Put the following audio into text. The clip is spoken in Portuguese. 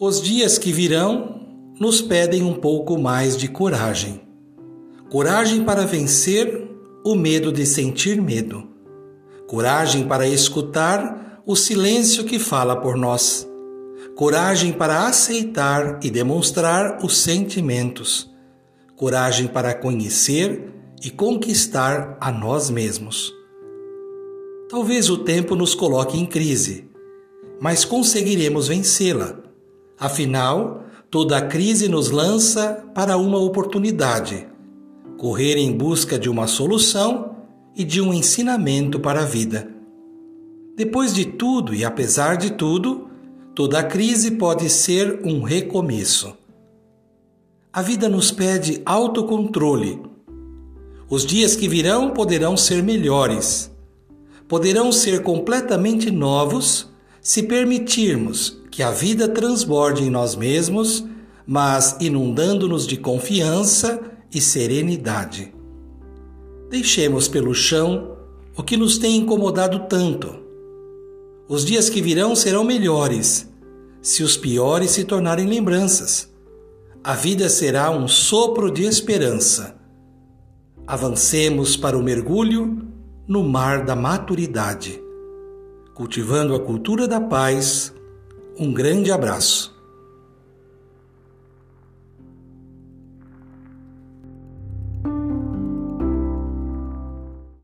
Os dias que virão nos pedem um pouco mais de coragem. Coragem para vencer o medo de sentir medo. Coragem para escutar o silêncio que fala por nós. Coragem para aceitar e demonstrar os sentimentos. Coragem para conhecer e conquistar a nós mesmos. Talvez o tempo nos coloque em crise, mas conseguiremos vencê-la. Afinal, toda crise nos lança para uma oportunidade correr em busca de uma solução e de um ensinamento para a vida. Depois de tudo e apesar de tudo, toda crise pode ser um recomeço. A vida nos pede autocontrole. Os dias que virão poderão ser melhores, poderão ser completamente novos se permitirmos que a vida transborde em nós mesmos, mas inundando-nos de confiança e serenidade. Deixemos pelo chão o que nos tem incomodado tanto. Os dias que virão serão melhores, se os piores se tornarem lembranças. A vida será um sopro de esperança. Avancemos para o mergulho no mar da maturidade. Cultivando a cultura da paz, um grande abraço.